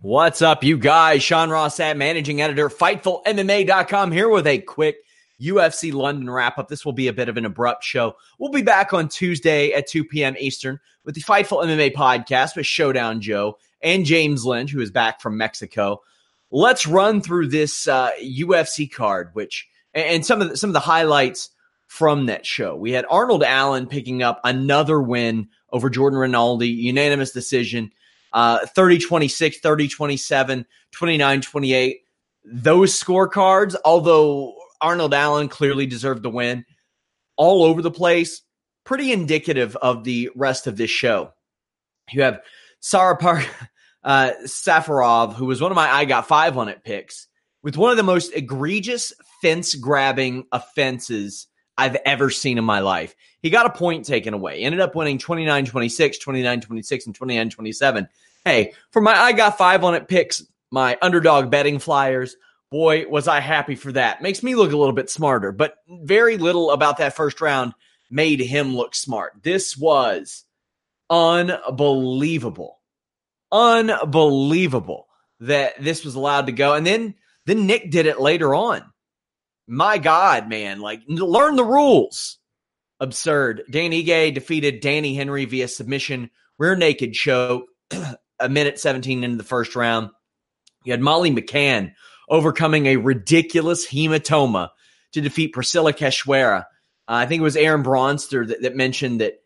What's up, you guys? Sean Ross at managing editor, FightfulMMA.com here with a quick UFC London wrap up. This will be a bit of an abrupt show. We'll be back on Tuesday at 2 p.m. Eastern with the Fightful MMA podcast with Showdown Joe and James Lynch, who is back from Mexico. Let's run through this uh, UFC card, which and some of the, some of the highlights from that show. We had Arnold Allen picking up another win over Jordan Rinaldi, unanimous decision uh, 30 26, 30 27, 29 28. Those scorecards, although Arnold Allen clearly deserved the win, all over the place, pretty indicative of the rest of this show. You have Sarapar uh, Safarov, who was one of my I got five on it picks, with one of the most egregious fence grabbing offenses I've ever seen in my life. He got a point taken away, ended up winning 29 26, 29 26, and 29 27. Hey, for my I got five on it picks, my underdog betting flyers, boy, was I happy for that. Makes me look a little bit smarter, but very little about that first round made him look smart. This was unbelievable. Unbelievable that this was allowed to go. And then then Nick did it later on. My God, man, like learn the rules. Absurd. Dan Ige defeated Danny Henry via submission, rear naked choke. a minute 17 into the first round. You had Molly McCann overcoming a ridiculous hematoma to defeat Priscilla Cachoeira. Uh, I think it was Aaron Bronsteter that, that mentioned that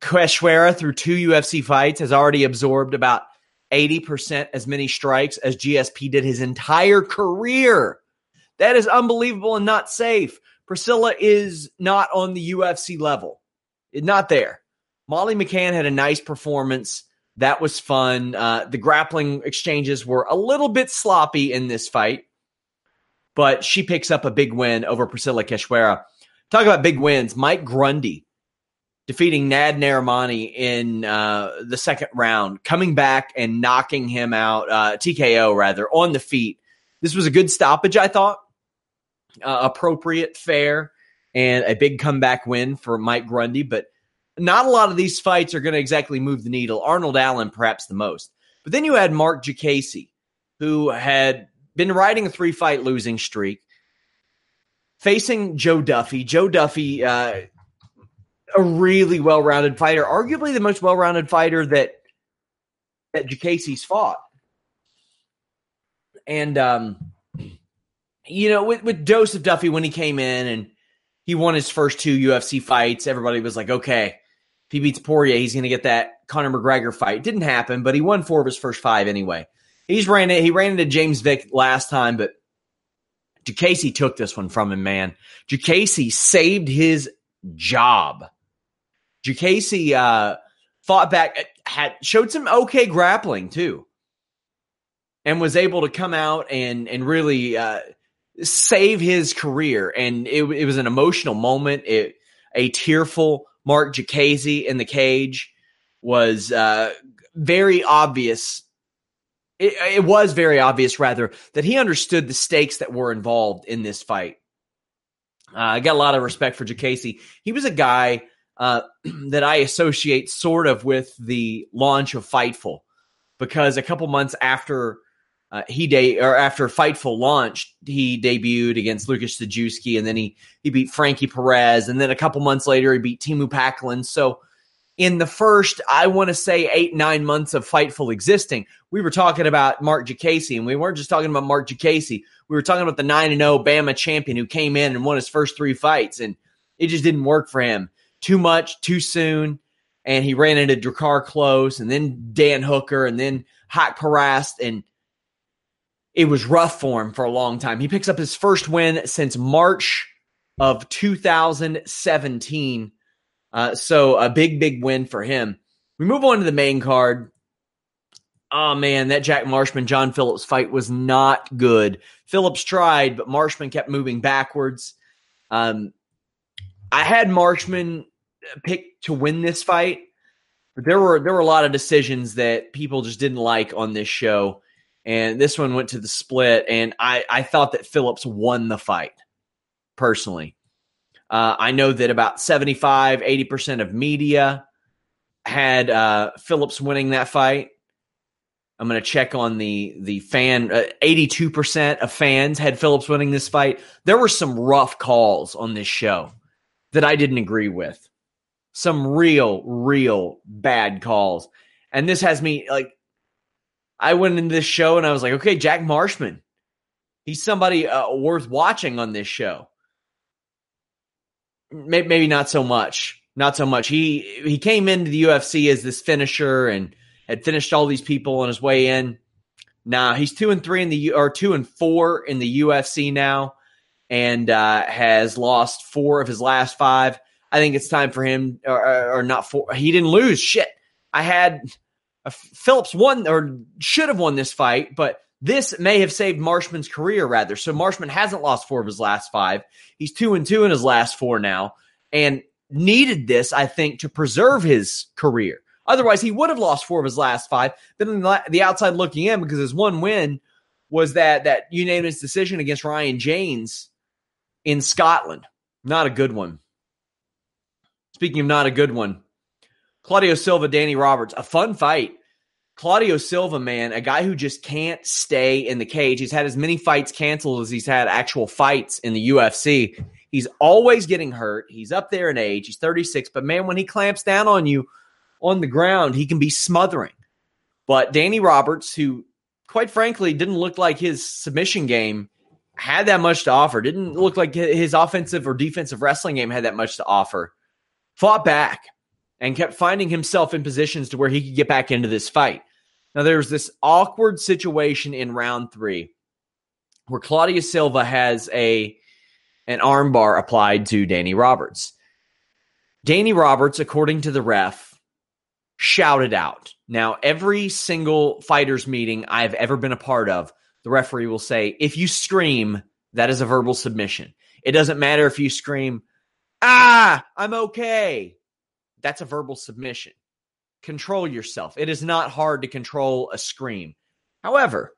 Cachoeira, through two UFC fights, has already absorbed about 80% as many strikes as GSP did his entire career. That is unbelievable and not safe. Priscilla is not on the UFC level, not there. Molly McCann had a nice performance. That was fun. Uh, the grappling exchanges were a little bit sloppy in this fight, but she picks up a big win over Priscilla Cachoeira. Talk about big wins. Mike Grundy defeating Nad Narimani in uh, the second round, coming back and knocking him out, uh, TKO rather, on the feet. This was a good stoppage, I thought. Uh, appropriate, fair, and a big comeback win for Mike Grundy. But not a lot of these fights are going to exactly move the needle. Arnold Allen, perhaps the most. But then you had Marc Diakiese, who had been riding a three fight losing streak, facing Joe Duffy. Joe Duffy, uh, a really well rounded fighter, arguably the most well rounded fighter that that Diakiese's fought. And um, you know, with with Joseph Duffy when he came in and he won his first two UFC fights, everybody was like, okay, if he beats Poirier, he's going to get that Conor McGregor fight. Didn't happen, but he won four of his first five anyway. He's ran it. He ran into James Vick last time, but Diakiese took this one from him, man. Diakiese saved his job. Diakiese uh, fought back, had showed some okay grappling too, and was able to come out and and really uh, save his career. And it, it was an emotional moment. It a tearful Marc Diakiese in the cage was uh, very obvious. It, it was very obvious, rather, that he understood the stakes that were involved in this fight. Uh, I got a lot of respect for Diakiese. He was a guy uh, that I associate sort of with the launch of Fightful because a couple months after uh, he de- or after Fightful launched, he debuted against Lucas Sajewski, and then he he beat Frankie Perez, and then a couple months later he beat Teemu Packalén. So in the first, I want to say eight nine months of Fightful existing, we were talking about Marc Diakiese, and we weren't just talking about Marc Diakiese. We were talking about the nine and zero oh BAMMA champion who came in and won his first three fights, and it just didn't work for him. Too much, too soon, and he ran into Drakkar Klose and then Dan Hooker, and then Haqparast, and it was rough for him for a long time. He picks up his first win since March of 2017. Uh, so a big, big win for him. We move on to the main card. Oh man, that Jack Marshman John Phillips fight was not good. Phillips tried, but Marshman kept moving backwards. Um, I had Marshman picked to win this fight, but there were there were a lot of decisions that people just didn't like on this show and this one went to the split. And I, I thought that Phillips won the fight personally. Uh, I know that about 75, 80% of media had uh, Phillips winning that fight. I'm going to check on the the fan. Uh, 82% of fans had Phillips winning this fight. There were some rough calls on this show that I didn't agree with. Some real, real bad calls. And this has me like I went into this show and I was like, okay, Jack Marshman, he's somebody uh, worth watching on this show. Maybe, not so much. Not so much. He he came into the UFC as this finisher and had finished all these people on his way in. Nah, he's two and three in the or two and four in the UFC now, and uh, has lost four of his last five. I think it's time for him, or, or not four. He didn't lose. Shit, I had Uh, Phillips won or should have won this fight, but this may have saved Marshman's career rather. So Marshman hasn't lost four of his last five. He's two and two in his last four now, and needed this, I think, to preserve his career. Otherwise, he would have lost four of his last five. Then the outside looking in, because his one win was that that unanimous decision against Ryan Janes in Scotland. Not a good one. Speaking of not a good one, Claudio Silva, Danny Roberts, a fun fight. Claudio Silva, man, a guy who just can't stay in the cage. He's had as many fights canceled as he's had actual fights in the UFC. He's always getting hurt. He's up there in age. He's 36, but man, when he clamps down on you on the ground, he can be smothering. But Danny Roberts, who quite frankly didn't look like his submission game had that much to offer, didn't look like his offensive or defensive wrestling game had that much to offer, fought back and kept finding himself in positions to where he could get back into this fight. Now, there's this awkward situation in round three where Claudio Silva has a an armbar applied to Danny Roberts. Danny Roberts, according to the ref, shouted out. Now, every single fighters meeting I've ever been a part of, the referee will say, if you scream, that is a verbal submission. It doesn't matter if you scream, ah, I'm okay that's a verbal submission. Control yourself. It is not hard to control a scream. However,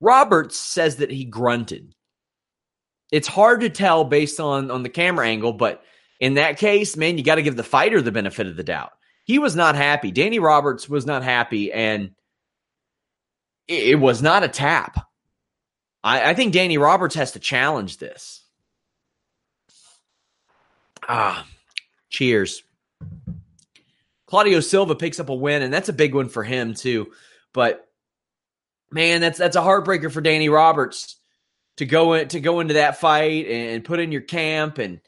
Roberts says that he grunted. It's hard to tell based on on the camera angle, but in that case, man, you got to give the fighter the benefit of the doubt. He was not happy. Danny Roberts was not happy, and it, it was not a tap. I, I think Danny Roberts has to challenge this. Ah, cheers. Claudio Silva picks up a win, and that's a big one for him too. But man, that's that's a heartbreaker for Danny Roberts to go in, to go into that fight and put in your camp. And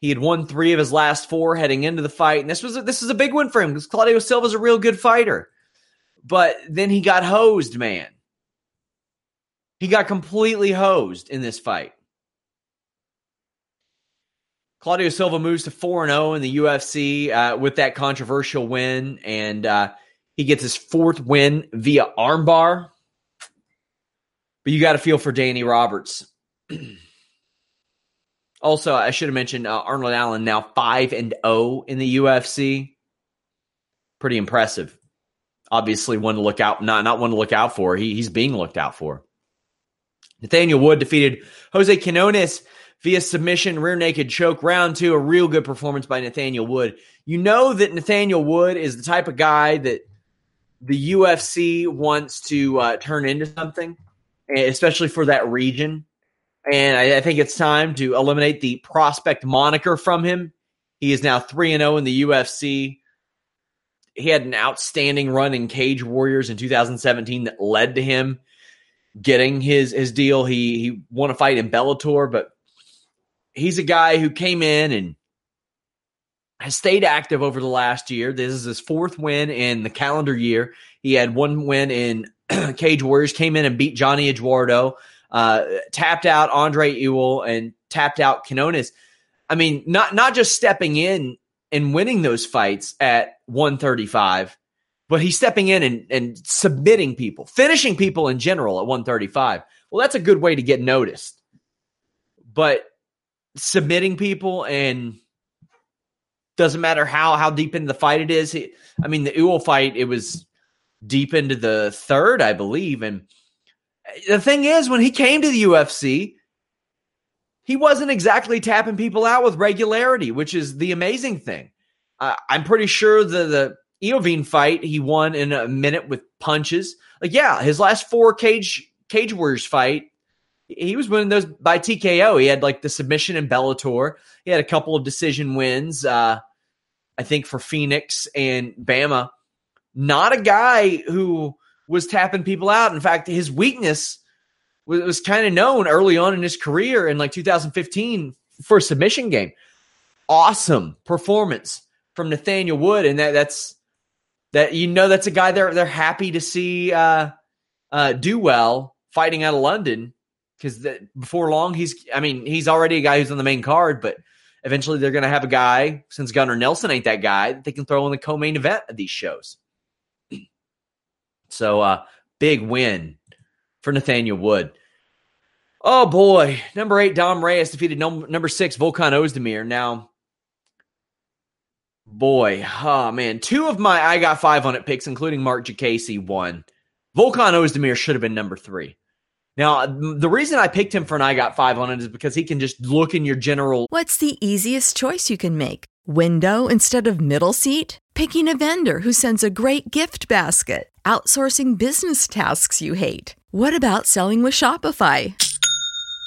he had won three of his last four heading into the fight, and this was a, this is a big one for him because Claudio Silva's a real good fighter. But then he got hosed, man. He got completely hosed in this fight. Claudio Silva moves to 4 0 in the UFC uh, with that controversial win, and uh, he gets his fourth win via armbar. But you got to feel for Danny Roberts. also, I should have mentioned uh, Arnold Allen now 5 and 0 in the UFC. Pretty impressive. obviously one to look out, not not one to look out for. He, he's being looked out for. Nathaniel Wood defeated Jose Quinones via submission, rear naked choke, round two. A real good performance by Nathaniel Wood. You know that Nathaniel Wood is the type of guy that the UFC wants to uh, turn into something, especially for that region. And I, I think it's time to eliminate the prospect moniker from him. He is now 3 0 in the UFC. He had an outstanding run in Cage Warriors in 2017 that led to him getting his his deal. He he won a fight in Bellator, but he's a guy who came in and has stayed active over the last year. This is his fourth win in the calendar year. He had one win in Cage Warriors, came in and beat Johnny Eduardo, uh, tapped out Andre Ewell, and tapped out Quinones. I mean, not not just stepping in and winning those fights at 135, but he's stepping in and, and submitting people, finishing people in general at 135. Well, that's a good way to get noticed. But submitting people and doesn't matter how how deep into the fight it is. I mean, the Ewell fight it was deep into the third, I believe, and the thing is, when he came to the UFC, he wasn't exactly tapping people out with regularity, which is the amazing thing. Uh, I'm pretty sure the the Iovine fight he won in a minute with punches. Like, yeah, his last four cage cage warriors fight, he was winning those by TKO. He had like the submission in Bellator. He had a couple of decision wins. Uh, I think for Phoenix and BAMMA. Not a guy who was tapping people out. In fact, his weakness was, was kind of known early on in his career in like 2015 for submission game. Awesome performance from Nathaniel Wood, and that that's that you know that's a guy they're they're happy to see uh, uh, do well fighting out of London because before long he's I mean he's already a guy who's on the main card, but eventually they're going to have a guy since Gunnar Nelson ain't that guy that they can throw in the co-main event of these shows. So uh, big win for Nathaniel Wood. Oh boy, number eight Dom Reyes defeated number six Volkan Ozdemir. Now Boy, oh man, two of my I got five on it picks, including Marc Diakiese, won. Volkan Ozdemir should have been number three. Now, the reason I picked him for an I got five on it is because he can just look in your general. What's the easiest choice you can make? Window instead of middle seat? Picking a vendor who sends a great gift basket? Outsourcing business tasks you hate? What about selling with Shopify?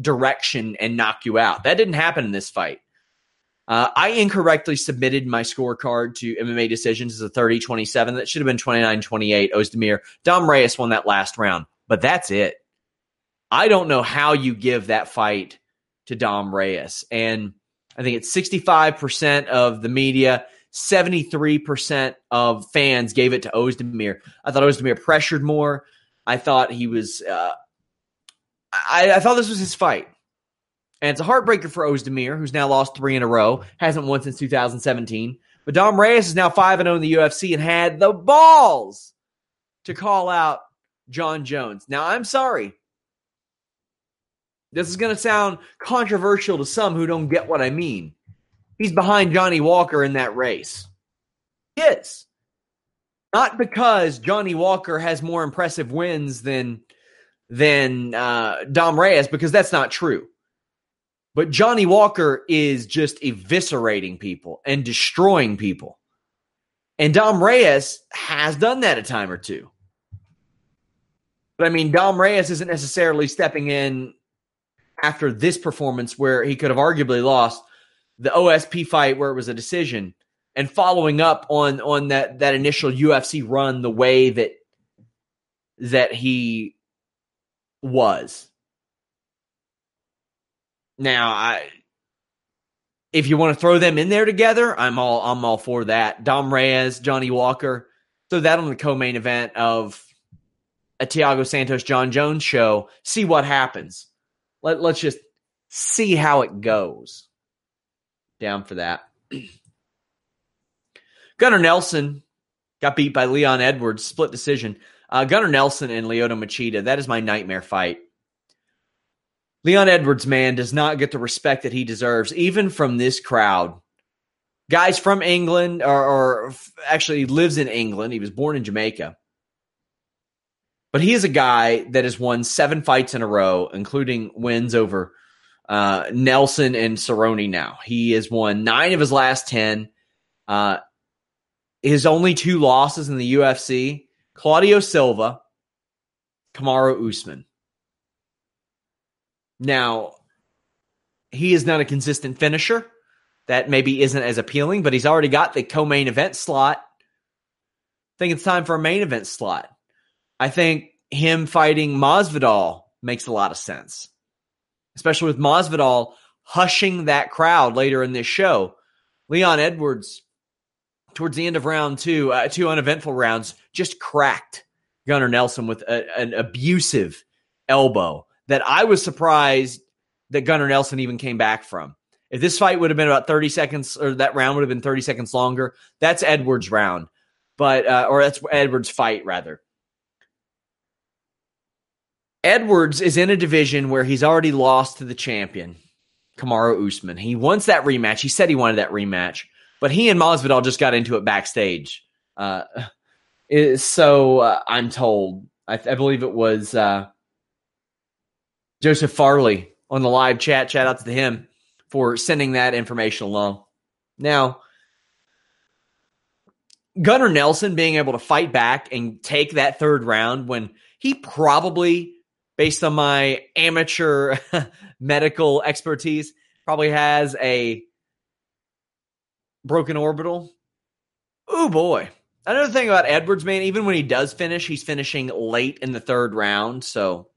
direction and knock you out. That didn't happen in this fight. Uh, I incorrectly submitted my scorecard to MMA decisions as a 30 27. That should have been 29 28. Ozdemir. Dom Reyes won that last round, but that's it. I don't know how you give that fight to Dom Reyes. And I think it's 65% of the media, 73% of fans gave it to Ozdemir. I thought Ozdemir pressured more. I thought he was uh, I, I thought this was his fight. And it's a heartbreaker for Ozdemir, who's now lost three in a row, hasn't won since 2017. But Dom Reyes is now 5 0 in the UFC and had the balls to call out Jon Jones. Now, I'm sorry. This is going to sound controversial to some who don't get what I mean. He's behind Johnny Walker in that race. He is. Not because Johnny Walker has more impressive wins than than uh, Dom Reyes, because that's not true. But Johnny Walker is just eviscerating people and destroying people. And Dom Reyes has done that a time or two. But I mean, Dom Reyes isn't necessarily stepping in after this performance where he could have arguably lost the OSP fight where it was a decision and following up on on that that initial UFC run the way that that he was. Now, I if you want to throw them in there together, I'm all I'm all for that. Dom Reyes, Johnny Walker, throw that on the co-main event of a Thiago Santos Jon Jones show. See what happens. Let let's just see how it goes. Down for that. Gunnar Nelson got beat by Leon Edwards, split decision. Uh, Gunnar Nelson and Lyoto Machida. That is my nightmare fight. Leon Edwards, man, does not get the respect that he deserves, even from this crowd. Guys from England, or, or actually lives in England. He was born in Jamaica. But he is a guy that has won seven fights in a row, including wins over uh, Nelson and Cerrone now. He has won nine of his last 10. Uh, his only two losses in the UFC Claudio Silva, Kamaru Usman. Now, he is not a consistent finisher. That maybe isn't as appealing, but he's already got the co main event slot. I think it's time for a main event slot. I think him fighting Masvidal makes a lot of sense, especially with Masvidal hushing that crowd later in this show. Leon Edwards, towards the end of round two, uh, two uneventful rounds, just cracked Gunnar Nelson with a, an abusive elbow that I was surprised that Gunnar Nelson even came back from. If this fight would have been about 30 seconds, or that round would have been 30 seconds longer, that's Edwards' round, but uh, or that's Edwards' fight rather. Edwards is in a division where he's already lost to the champion, Kamaru Usman. He wants that rematch. He said he wanted that rematch, but he and Masvidal just got into it backstage. Uh, so uh, I'm told. I, I, believe it was uh, Joseph Farley on the live chat. Shout out to him for sending that information along. Now, Gunnar Nelson being able to fight back and take that third round when he probably, based on my amateur medical expertise, probably has a broken orbital. Oh boy. Another thing about Edwards, man, even when he does finish, he's finishing late in the third round. So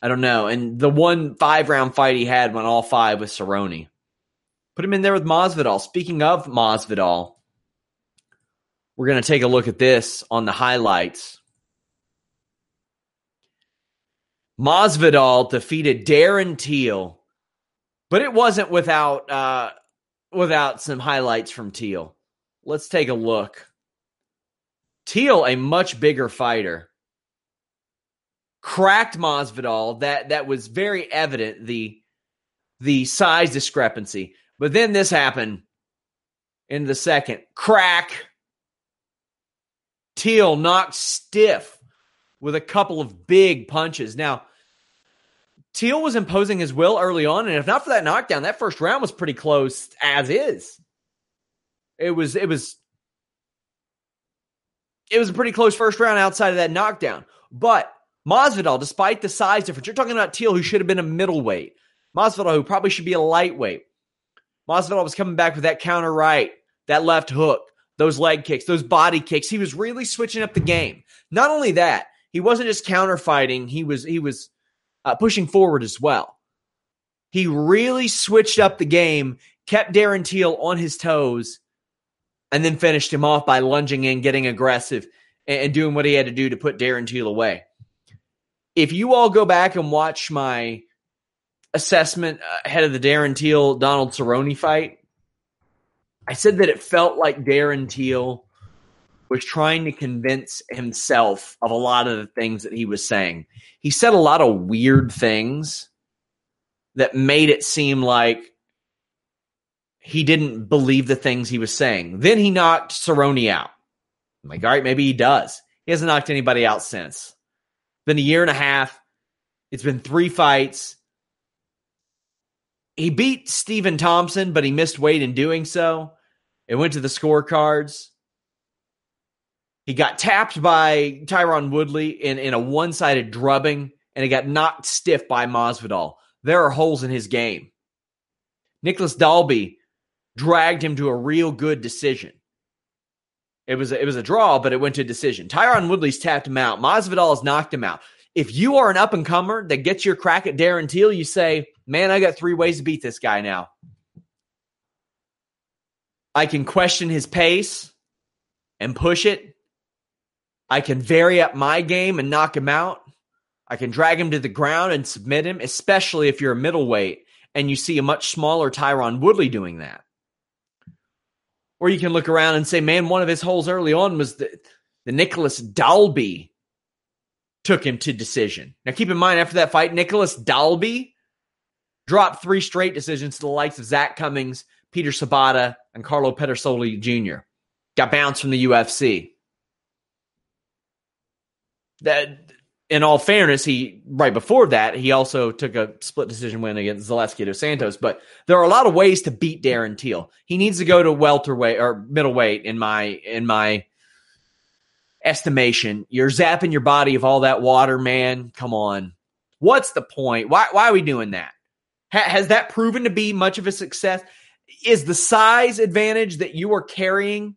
I don't know. And the one five round fight he had went all five with Cerrone. Put him in there with Masvidal. Speaking of Masvidal, we're going to take a look at this on the highlights. Masvidal defeated Darren Till, but it wasn't without uh, without some highlights from Till. Let's take a look. Till, a much bigger fighter, cracked Masvidal. That that was very evident the the size discrepancy. But then this happened in the second. Crack. Till knocked stiff with a couple of big punches. Now, Till was imposing his will early on, and if not for that knockdown, that first round was pretty close as is. It was it was it was a pretty close first round outside of that knockdown. But Masvidal, despite the size difference, you're talking about Till, who should have been a middleweight. Masvidal, who probably should be a lightweight. Masvidal was coming back with that counter right, that left hook, those leg kicks, those body kicks. He was really switching up the game. Not only that, he wasn't just counter fighting; he was he was uh, pushing forward as well. He really switched up the game, kept Darren Till on his toes, and then finished him off by lunging in, getting aggressive, and, and doing what he had to do to put Darren Till away if you all go back and watch my assessment ahead of the Darren Till Donald Cerrone fight, I said that it felt like Darren Till was trying to convince himself of a lot of the things that he was saying. He said a lot of weird things that made it seem like he didn't believe the things he was saying. Then he knocked Cerrone out. I'm like, all right, maybe he does. He hasn't knocked anybody out since. Been a year and a half. It's been three fights. He beat Stephen Thompson, but he missed weight in doing so. It went to the scorecards. He got tapped by Tyron Woodley in, in a one sided drubbing, and he got knocked stiff by Masvidal. There are holes in his game. Nicolas Dalby dragged him to a real good decision. It was a, it was a draw, but it went to a decision. Tyron Woodley's tapped him out. Masvidal has knocked him out. If you are an up and comer that gets your crack at Darren Till, you say, "Man, I got three ways to beat this guy now." I can question his pace and push it. I can vary up my game and knock him out. I can drag him to the ground and submit him, especially if you're a middleweight and you see a much smaller Tyron Woodley doing that. Or you can look around and say, man, one of his holes early on was the, the Nicolas Dalby took him to decision. Now, keep in mind, after that fight, Nicolas Dalby dropped three straight decisions to the likes of Zak Cummings, Peter Sobotta, and Carlo Pedersoli Jr. Got bounced from the UFC. That, in all fairness, he right before that he also took a split decision win against Zaleski dos Santos. But there are a lot of ways to beat Darren Till. He needs to go to welterweight or middleweight in my in my estimation. You're zapping your body of all that water, man. Come on, what's the point? Why why are we doing that? Ha- has that proven to be much of a success? Is the size advantage that you are carrying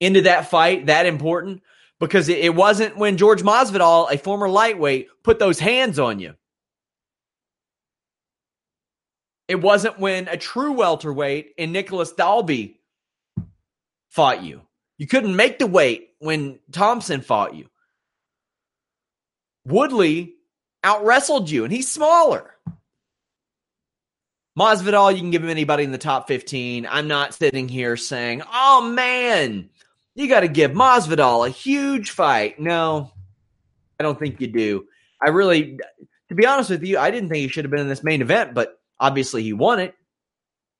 into that fight that important? Because it, wasn't when George Masvidal, a former lightweight, put those hands on you. It wasn't when a true welterweight in Nicolas Dalby fought you. You couldn't make the weight when Thompson fought you. Woodley out wrestled you, and he's smaller. Masvidal, you can give him anybody in the top 15. I'm not sitting here saying, oh man, you got to give Masvidal a huge fight. No, I don't think you do. I really, to be honest with you, I didn't think he should have been in this main event, but obviously he won it.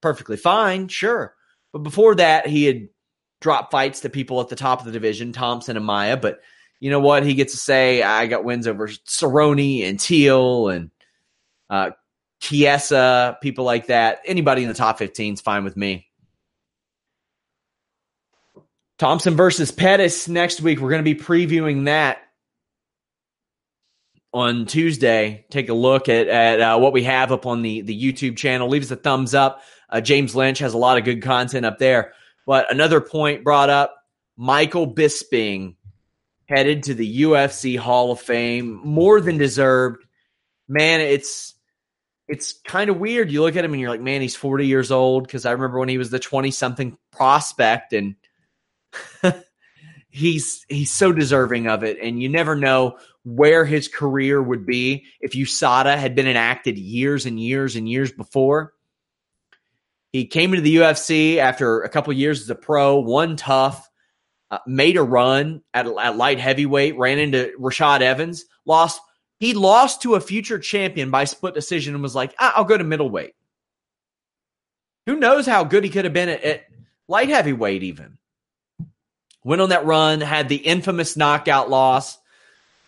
Perfectly fine, sure. But before that, he had dropped fights to people at the top of the division, Thompson and Maia. But you know what? He gets to say, I got wins over Cerrone and Till and uh, Chiesa, people like that. Anybody in the top 15 is fine with me. Thompson versus Pettis next week. We're going to be previewing that on Tuesday. Take a look at, at uh, what we have up on the, the YouTube channel. Leave us a thumbs up. Uh, James Lynch has a lot of good content up there. But another point brought up Michael Bisping headed to the UFC Hall of Fame. More than deserved. Man, it's it's kind of weird. You look at him and you're like, man, he's 40 years old. Because I remember when he was the 20 something prospect and – he's he's so deserving of it, and you never know where his career would be if USADA had been enacted years and years and years before. He came into the UFC after a couple years as a pro, won TUF, uh, made a run at, at light heavyweight, ran into Rashad Evans, lost. He lost to a future champion by split decision and was like, I'll go to middleweight. Who knows how good he could have been at, at light heavyweight, even went on that run, had the infamous knockout loss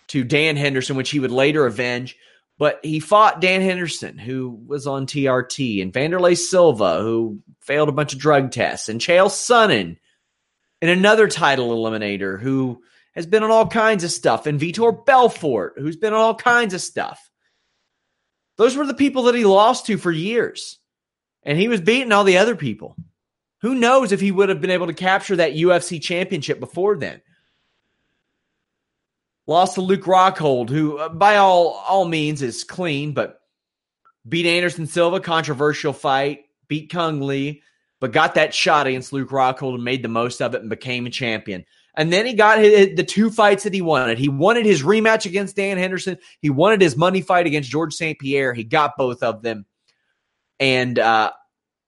to Dan Henderson, which he would later avenge. But he fought Dan Henderson, who was on TRT, and Wanderlei Silva, who failed a bunch of drug tests, and Chael Sonnen, and another title eliminator who has been on all kinds of stuff, and Vitor Belfort, who's been on all kinds of stuff. Those were the people that he lost to for years. And he was beating all the other people. Who knows if he would have been able to capture that UFC championship before then? Lost to Luke Rockhold, who uh, by all all means is clean, but beat Anderson Silva, controversial fight, beat Cung Le, but got that shot against Luke Rockhold and made the most of it and became a champion. And then he got the two fights that he wanted. He wanted his rematch against Dan Henderson. He wanted his money fight against George St. Pierre. He got both of them. And uh,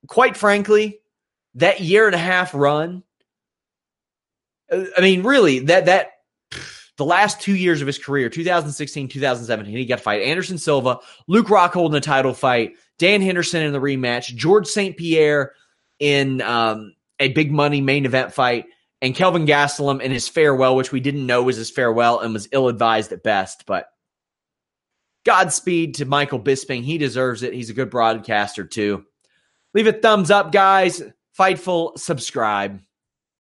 quite frankly, that year and a half run. I mean, really, that that the last two years of his career, 2016, 2017, he got to fight Anderson Silva, Luke Rockhold in a title fight, Dan Henderson in the rematch, George St. Pierre in um, a big money main event fight. and Kelvin Gastelum in his farewell, which we didn't know was his farewell and was ill advised at best. But Godspeed to Michael Bisping. He deserves it. He's a good broadcaster, too. Leave a thumbs up, guys. Fightful, subscribe.